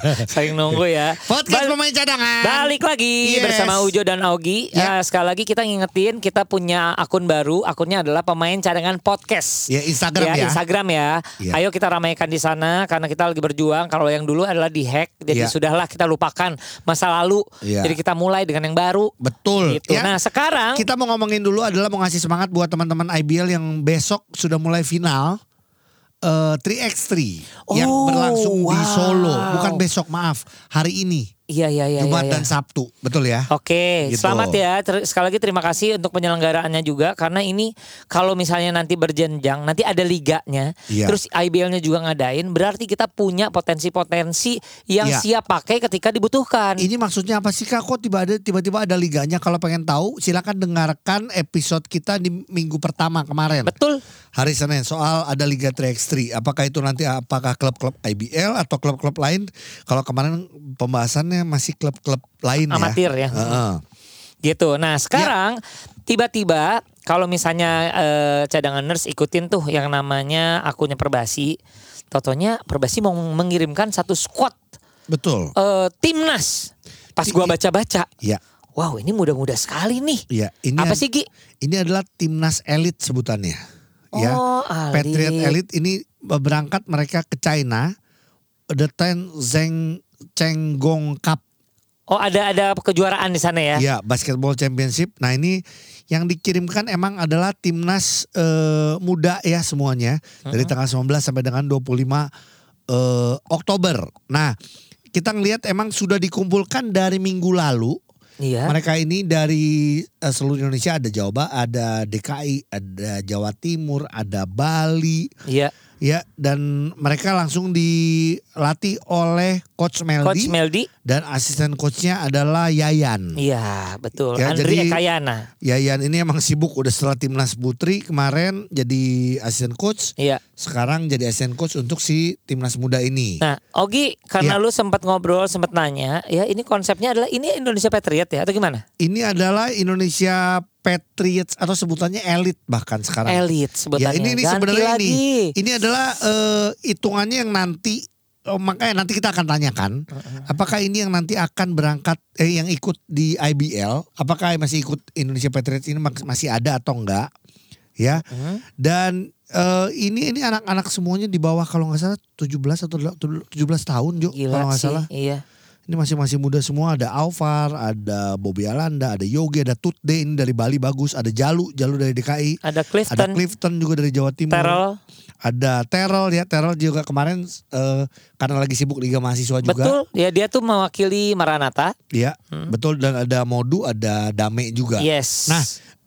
Saling nunggu ya. Podcast Bal- pemain cadangan. Balik lagi Yes. bersama Ujo dan Augie. Ya. Eh, sekali lagi kita ngingetin kita punya akun baru. Akunnya adalah pemain cadangan podcast. Ya, Instagram ya. Instagram ya. Ya. Ayo kita ramaikan di sana karena kita lagi berjuang. Kalau yang dulu adalah di hack, jadi Ya. sudahlah kita lupakan masa lalu. Ya. Jadi kita mulai dengan yang baru. Betul. Gitu. Ya. Nah sekarang Kita mau ngomongin dulu adalah mau ngasih semangat buat teman-teman IBL yang besok sudah mulai final eh 3x3 yang Oh, berlangsung di wow. Solo. Bukan besok, maaf. Hari ini. Iya iya iya. Jumat iya, iya. dan Sabtu. Betul ya? Oke, Gitu. selamat ya. Ter- sekali lagi terima kasih untuk penyelenggaraannya juga karena ini kalau misalnya nanti berjenjang, nanti ada liganya, Iya. terus IBL-nya juga ngadain, berarti kita punya potensi-potensi yang Iya. siap pakai ketika dibutuhkan. Ini maksudnya apa sih Kak? Kok tiba ada tiba-tiba ada liganya? Kalau pengen tahu silakan dengarkan episode kita di minggu pertama kemarin. Betul. Hari Senin soal ada Liga 3x3. Apakah itu nanti apakah klub-klub IBL atau klub-klub lain? Kalau kemarin pembahasannya masih klub-klub lain ya. Amatir ya. Heeh. Gitu. Nah, sekarang tiba-tiba kalau misalnya eh, cadangan nurse ikutin tuh yang namanya akunnya Perbasi, totonya Perbasi mau mengirimkan satu squad Betul. eh, timnas. Pas gua baca-baca, Ya, wow ini muda-muda sekali nih. ya. Ini Apa sih Gi? Ini adalah timnas elit sebutannya. ya. Oh, Patriot elit. Ini berangkat mereka ke China. The Ten Zheng Chenggong Cup Oh ada ada kejuaraan di sana ya? Ya, basketball championship. Nah, ini yang dikirimkan emang adalah timnas eh, muda ya semuanya dari tanggal 19 sampai dengan 25 eh, Oktober. Nah, kita ngelihat emang sudah dikumpulkan dari minggu lalu. Iya. Mereka ini dari eh, seluruh Indonesia ada Jawa Barat, ada DKI, ada Jawa Timur, ada Bali. Iya. Ya, dan mereka langsung dilatih oleh Coach Meldi Coach Meldi. dan asisten coachnya adalah Yayan. Iya betul. Ya, Andri jadi- Ekayana. Yayan ini emang sibuk udah setelah timnas putri kemarin jadi asisten coach, Iya. sekarang jadi asisten coach untuk si timnas muda ini. Nah, Ogi, karena Iya. lu sempat ngobrol, sempat nanya, ya ini konsepnya adalah ini Indonesia Patriot ya atau gimana? Ini adalah Indonesia Patriots atau sebutannya elit bahkan sekarang. Elit Ya sebutannya. ini ini Ganti sebenarnya ini. ini adalah hitungannya yang nanti oh, makanya nanti kita akan tanyakan apakah ini yang nanti akan berangkat eh yang ikut di IBL apakah masih ikut Indonesia Patriots ini masih ada atau enggak? Ya. Dan eh, ini ini anak-anak semuanya di bawah kalau nggak salah 17 atau 17 tahun Jo Gila kalau nggak salah. Iya. Ini masih masih muda semua. Ada Alvar ada Bobby Alanda ada Yogi ada Tutde. Ini dari Bali bagus. Ada Jalu Jalu dari DKI Ada ada Clifton, Clifton juga dari Jawa Timur. Terrell. ada Terrell ya. Terrell juga kemarin eh, karena lagi sibuk Liga Mahasiswa juga. Betul. Ya dia tuh mewakili Maranatha. ya betul. Dan ada Modu ada Dame juga. Yes. Nah,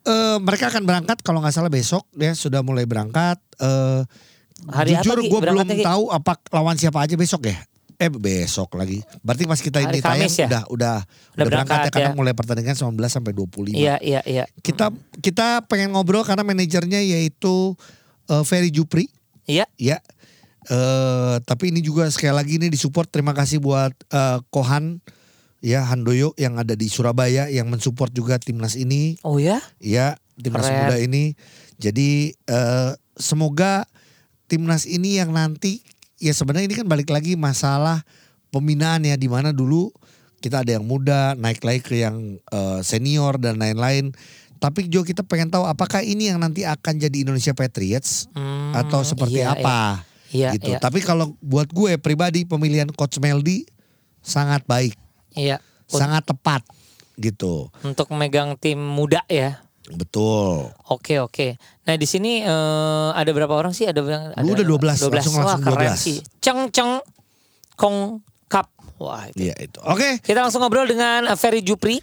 eh, mereka akan berangkat kalau nggak salah besok. Ya sudah mulai berangkat. Eh, Hari jujur gue belum tahu apa lawan siapa aja besok ya eh besok lagi berarti pas kita ini tayang ya? udah udah udah berangkat, berangkat ya karena ya. mulai pertandingan 19 sampai 25 Iya, iya, iya. kita kita pengen ngobrol karena manajernya yaitu eh, Ferry Jupri Iya. Ya. eh tapi ini juga sekali lagi ini disupport terima kasih buat eh, Kohan ya Handoyo yang ada di Surabaya yang mensupport juga timnas ini Oh ya? ya timnas Keren. muda ini. Jadi eh semoga timnas ini yang nanti ya sebenarnya ini kan balik lagi masalah pembinaan ya di mana dulu kita ada yang muda naik lagi ke yang eh, senior dan lain-lain. Tapi Jo kita pengen tahu apakah ini yang nanti akan jadi Indonesia Patriots Hmm, atau seperti iya, apa Iya, gitu. iya. Tapi kalau buat gue pribadi pemilihan coach Meldi sangat baik, Iya. Sangat tepat gitu. Untuk memegang tim muda ya. Betul. Oke oke. Nah di sini eh, ada berapa orang sih? Ada yang ada Lu udah 12, langsung- Wah, langsung keren 12. sih. Ceng ceng kong kap. Wah itu. Iya itu. Oke. Kita langsung ngobrol dengan Ferry Jupri.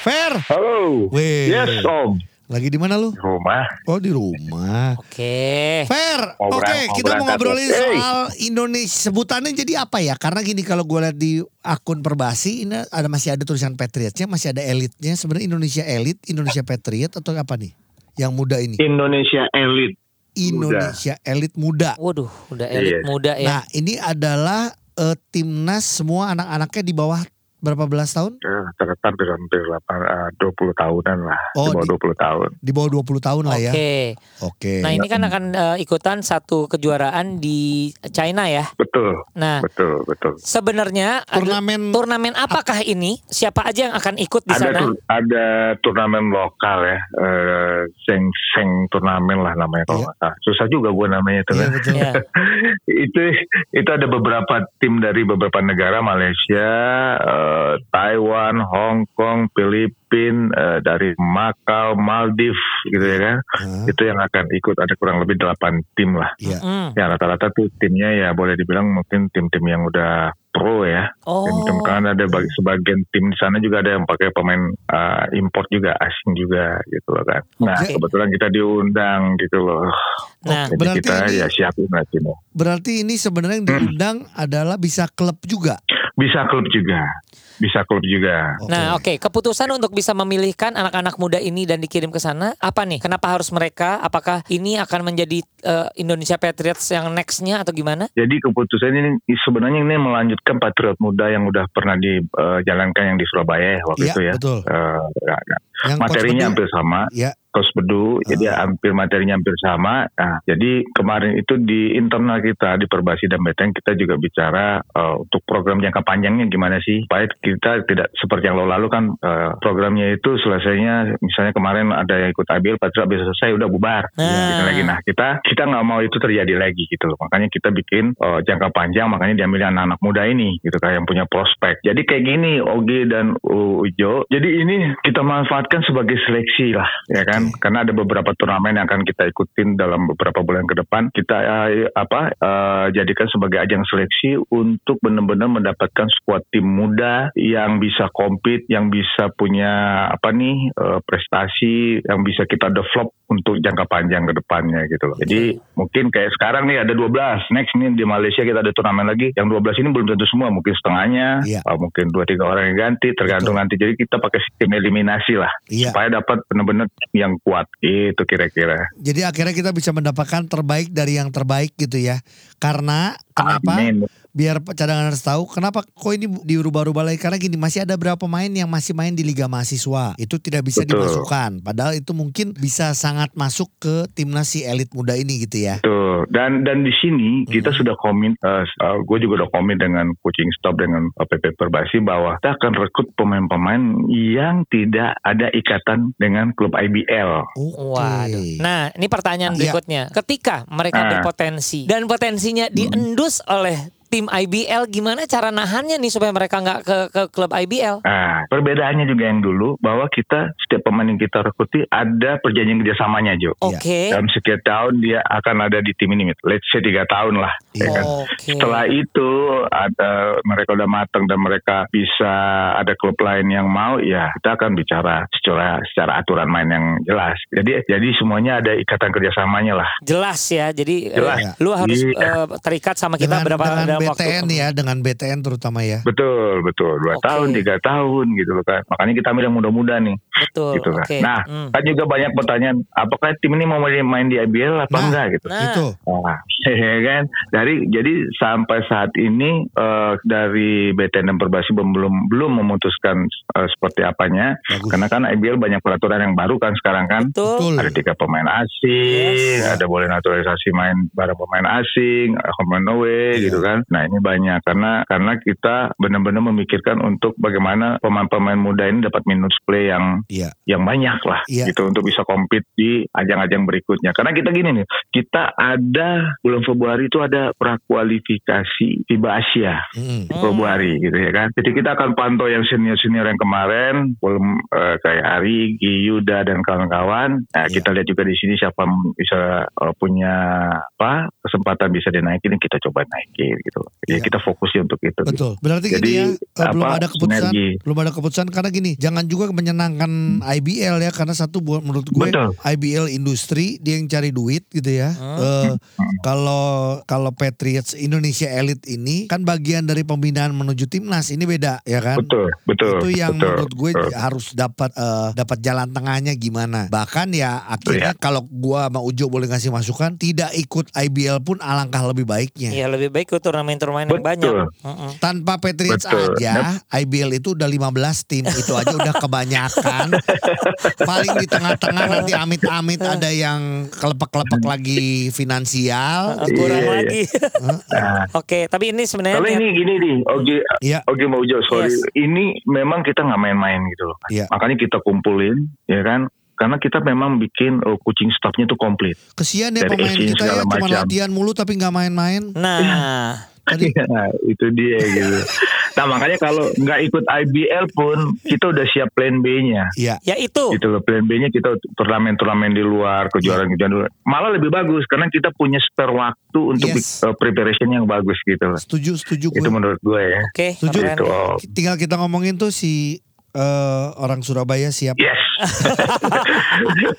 Fair. Halo. Wih. Yes, Om. Lagi di mana lu? Di rumah. Oh di rumah. Oke. Fair. Mau Oke, mau kita mau ngobrolin. Hey. soal Indonesia. Sebutannya jadi apa ya? Karena gini kalau gue lihat di akun Perbasi ini ada masih ada tulisan Patriotsnya, masih ada elitnya. Sebenarnya Indonesia elit, Indonesia Patriot atau apa nih? Yang muda ini. Indonesia elit. Indonesia elit muda. Waduh, udah elit Iya. muda ya. Nah, ini adalah eh, timnas semua anak-anaknya di bawah berapa belas tahun? Ternyata hampir hampir 8, eh, 20 tahunan lah. Oh, di bawah di- 20 tahun. Di bawah 20 tahun lah ya. Oke. Oke. Nah, ini kan akan eh, ikutan satu kejuaraan di China ya. Betul, Nah, betul, betul. sebenarnya ada- Turnamen turnamen apakah ini? Siapa aja yang akan ikut di Ada sana? tur- ada turnamen lokal ya, eh, seng seng turnamen lah namanya kalau Iya. Susah juga gue namanya itu Iya kan. betul. Ya. itu itu ada beberapa tim dari beberapa negara Malaysia, eh, Taiwan, Hong Kong, Filipina, eh, dari Macau, Maldives gitu ya kan. Hah? Itu yang akan ikut ada kurang lebih 8 tim lah. Iya. Hmm. Ya rata-rata tuh timnya ya boleh dibilang mungkin tim-tim yang udah pro ya. Oh. Tim-tim kan ada bagi, sebagian tim di sana juga ada yang pakai pemain uh, import juga asing juga gitu loh kan. Nah kebetulan kita diundang gitu loh. Nah, Jadi berarti kita ini- ya siapin lah sini. Berarti ini sebenarnya yang diundang adalah bisa klub juga. Bisa klub juga, bisa klub juga. Oke. Nah, oke, keputusan untuk bisa memilihkan anak-anak muda ini dan dikirim ke sana apa nih? Kenapa harus mereka? Apakah ini akan menjadi eh, Indonesia Patriots yang nextnya atau gimana? Jadi keputusan ini sebenarnya ini melanjutkan patriot muda yang udah pernah dijalankan yang di Surabaya ya waktu Iya, itu ya. betul. Eh, ya, ya. Yang materinya hampir sama. Ya. Kos Bedu, jadi Ah. hampir materinya hampir sama. Nah, jadi kemarin itu di internal kita di Perbasi dan Beteng kita juga bicara eh, untuk program jangka panjangnya gimana sih supaya kita tidak seperti yang lalu-lalu kan eh, programnya itu selesainya misalnya kemarin ada yang ikut ABL Patriot bisa selesai udah bubar Nah. gitu lagi. Nah kita kita nggak mau itu terjadi lagi gitu loh. Makanya kita bikin eh, jangka panjang makanya diambil anak-anak muda ini gitu kan yang punya prospek. Jadi kayak gini Ogi dan uh, Ujo. Jadi ini kita manfaatkan sebagai seleksi lah ya kan karena ada beberapa turnamen yang akan kita ikutin dalam beberapa bulan ke depan kita eh, apa eh, jadikan sebagai ajang seleksi untuk benar-benar mendapatkan skuad tim muda yang bisa compete yang bisa punya apa nih eh, prestasi yang bisa kita develop untuk jangka panjang ke depannya gitu loh. Jadi mungkin kayak sekarang nih ada 12 next nih di Malaysia kita ada turnamen lagi yang 12 ini belum tentu semua mungkin setengahnya eh, mungkin dua tiga orang yang ganti tergantung nanti jadi kita pakai sistem eliminasi lah Iya. supaya dapat benar-benar yang kuat itu kira-kira. Jadi akhirnya kita bisa mendapatkan terbaik dari yang terbaik gitu ya. Karena kenapa? Amin. Biar cadangan harus tahu kenapa kok ini dirubah-rubah lagi karena gini masih ada berapa pemain yang masih main di Liga Mahasiswa. Itu tidak bisa Betul. dimasukkan. Padahal itu mungkin bisa sangat masuk ke timnas si elit muda ini gitu ya. Tuh dan dan di sini kita sudah komit, gue juga udah komit dengan coaching staff dengan uh, PP Perbasi bahwa kita akan rekrut pemain-pemain yang tidak ada ikatan dengan klub IBL. Oke. Waduh. Nah, ini pertanyaan Iya. berikutnya. Ketika mereka Ah. berpotensi dan potensinya diendus oleh tim IBL, gimana cara nahannya nih supaya mereka nggak ke, ke klub IBL? Nah, perbedaannya juga yang dulu bahwa kita setiap pemain yang kita rekruti ada perjanjian kerjasamanya Jo. Iya. Oke. Dalam sekian tahun dia akan ada di tim ini, let's say tiga tahun lah. ya Iya. kan? Oke. Setelah itu ada mereka udah matang dan mereka bisa ada klub lain yang mau, ya kita akan bicara secara secara aturan main yang jelas. Jadi jadi semuanya ada ikatan kerjasamanya lah. Jelas ya. Jadi eh, Jelas. lu harus Iya. eh, terikat sama kita Dengan, berapa dengan dalam BTN waktu. ya, dengan BTN terutama ya. Betul betul dua Oke. tahun tiga tahun gitu loh kan. Makanya kita ambil yang muda-muda nih. Betul. gitu kan. Nah, Hmm. kan juga banyak pertanyaan, apakah tim ini mau main di IBL apa Nah. enggak gitu. Nah. Itu. Nah, ya kan. Dari jadi sampai saat ini eh, dari BTN dan Perbasi belum belum belum memutuskan eh, seperti apanya. Bagus. Karena kan IBL banyak peraturan yang baru kan sekarang kan. Betul. Ada tiga pemain asing, Yes. ada boleh naturalisasi main bareng pemain asing, eh, home and away Iya. gitu kan. Nah ini banyak karena karena kita benar-benar memikirkan untuk bagaimana pemain-pemain muda ini dapat minutes play yang Iya. yang banyak lah Iya. gitu untuk bisa compete di ajang-ajang berikutnya. Karena kita gini nih, kita ada bulan Februari itu ada prakualifikasi FIBA Asia Mm. di Februari gitu ya kan. Jadi kita akan pantau yang senior-senior yang kemarin, belum eh, kayak Ari, Gi, Yuda dan kawan-kawan. Nah, Iya. kita lihat juga di sini siapa bisa eh, punya apa kesempatan bisa dinaikin kita coba naikin gitu. Gitu. Ya Iya. kita fokusnya untuk itu. gitu. Betul. Berarti Jadi, gini ya, eh, belum apa, ada keputusan, sinergi. belum ada keputusan karena gini, jangan juga menyenangkan IBL ya karena satu buat menurut gue Betul. IBL industri dia yang cari duit gitu ya. Eh, Kalau kalau Patriots Indonesia Elite ini kan bagian dari pembinaan menuju timnas ini beda ya kan. Betul, betul. itu yang betul, menurut gue betul. harus dapat eh, dapat jalan tengahnya gimana. Bahkan ya akhirnya Iya. kalau gua sama Ujo boleh ngasih masukan, tidak ikut IBL pun alangkah lebih baiknya. Iya lebih baik ke turnamen-turnamen yang banyak. Mm-mm. Tanpa Patriots Betul. aja, IBL itu udah 15 tim, itu aja udah kebanyakan. Paling di tengah-tengah nanti amit-amit ada yang kelepek-kelepek lagi finansial. Eh, Kurang Iya, iya. lagi. Nah, Oke, tapi ini sebenarnya Kalau ini gini nih, Ogi, Iya. Ogi mau Ujo, sorry. Yes. Ini memang kita nggak main-main gitu loh. Iya. Makanya kita kumpulin, ya kan? Karena kita memang bikin uh, coaching staffnya itu komplit. Kesian ya Dari pemain kita ya cuma latihan mulu tapi nggak main-main. Nah, Tadi Nah, itu dia gitu. Nah makanya kalau nggak ikut IBL pun kita udah siap plan B-nya. Iya. ya itu. Gitu loh, plan B-nya kita turnamen-turnamen di luar, kejuaraan-kejuaraan luar. Malah lebih bagus karena kita punya spare waktu untuk Yes. uh, preparation yang bagus gitu loh. Setuju, setuju Itu gue. menurut gue ya. Oke, Setuju. keren. Gitu. oh. Tinggal kita ngomongin tuh si eh, orang Surabaya siap. Yes.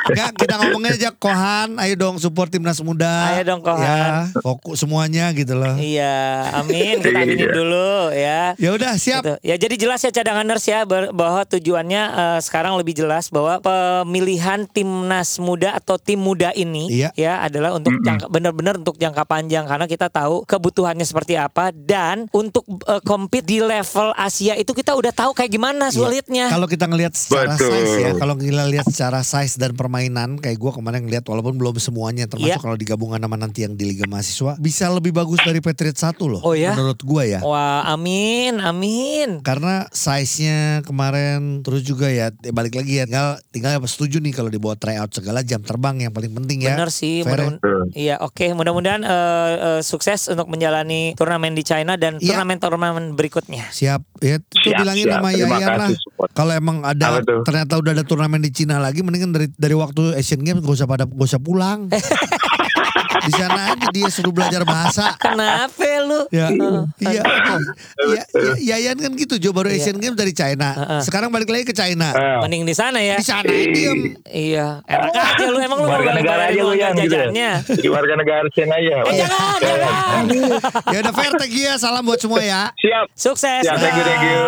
Enggak, kita ngomongin aja Kohan, ayo dong support timnas muda. Ayo dong, Kohan. Ya, fokus semuanya gitu loh. Iya, amin. Kita aminin Iya. dulu ya. Ya udah siap. Gitu. Ya jadi jelas ya cadanganers ya bahwa tujuannya eh, sekarang lebih jelas bahwa pemilihan timnas muda atau tim muda ini Iya. ya adalah untuk jangka benar-benar untuk jangka panjang karena kita tahu kebutuhannya seperti apa dan untuk eh, compete di level Asia itu kita udah tahu kayak gimana Iya. Kalau kita ngelihat secara Betul. size ya, kalau kita lihat secara size dan permainan kayak gua kemarin ngeliat walaupun belum semuanya termasuk Iya. kalau digabungan sama nanti yang di Liga Mahasiswa bisa lebih bagus dari Patriots 1 loh. Oh ya? Menurut gua ya. Wah, amin, amin. Karena size-nya kemarin terus juga ya ya balik lagi ya tinggal tinggal setuju nih kalau dibawa tryout segala jam terbang yang paling penting ya. Bener sih, Fair ya? mudah Iya, oke. Mudah-mudahan eh, eh, sukses untuk menjalani turnamen di China dan Iya. turnamen-turnamen berikutnya. Siap. Ya itu Siap, bilangin siap. sama Terima Yayan lah. Kalau emang ada ternyata udah ada turnamen di Cina lagi mendingan dari dari waktu Asian Games gak usah pada gak usah pulang. di sana aja dia suruh belajar bahasa. Kenapa lu? Ya, iya, iya, iya, Yayan kan gitu, Jo baru Iya. Asian Games dari China. Sekarang balik lagi ke China. Mending di sana ya. Di sana diem. Iya, enak aja lu emang lu mau warga negara aja lu yang gitu. jajannya. Jadi warga negara Cina aja. Eh, jangan, jangan. Ya udah fair ya. Salam buat semua ya. Siap. Sukses. Siap, thank you, thank you.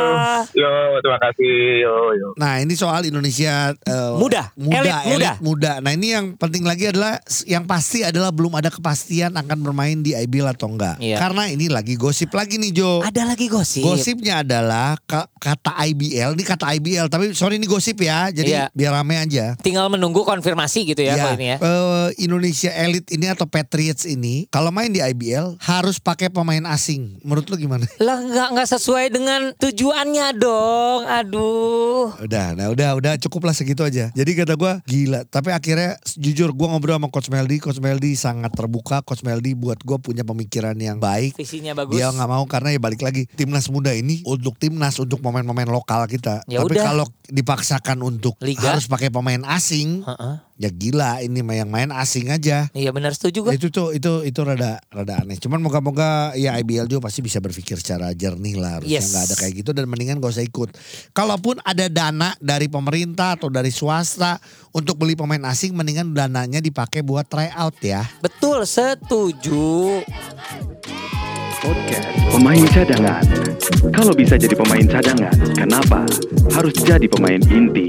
Yo, terima kasih. Yo, yo. Nah ini soal Indonesia eh, Muda, muda, elit muda. muda. Nah ini yang penting lagi adalah yang pasti adalah belum ada kepastian akan bermain di IBL atau enggak. Iya. Karena ini lagi gosip lagi nih Jo. Ada lagi gosip. Gosipnya adalah ka- kata IBL, ini kata IBL, tapi sorry ini gosip ya, jadi Iya. biar rame aja. Tinggal menunggu konfirmasi gitu ya, kalau ini ya. eh, Indonesia Elite ini atau Patriots ini kalau main di IBL harus pakai pemain asing. Menurut lu gimana? Lah nggak nggak sesuai dengan tujuannya dong. Aduh. Udah, nah udah, udah cukup lah segitu aja. Jadi kata gua gila. Tapi akhirnya jujur gua ngobrol sama Coach Meldi, Coach Meldi sangat terbuka. Coach Meldi buat gua punya pemikiran yang baik. Visinya bagus. Dia nggak mau karena ya balik lagi timnas muda ini untuk timnas untuk pemain-pemain lokal kita. Ya Tapi kalau dipaksakan untuk Liga. harus pakai pemain asing, Heeh. Ya gila ini mah yang main asing aja. Iya benar setuju gue. Itu tuh itu itu rada rada aneh. Cuman moga-moga ya IBL juga pasti bisa berpikir secara jernih lah. Harusnya Yes. nggak ada kayak gitu dan mendingan gak usah ikut. Kalaupun ada dana dari pemerintah atau dari swasta untuk beli pemain asing, mendingan dananya dipakai buat tryout ya. Betul, setuju. Podcast Pemain Cadangan. Kalau bisa jadi pemain cadangan, kenapa harus jadi pemain inti?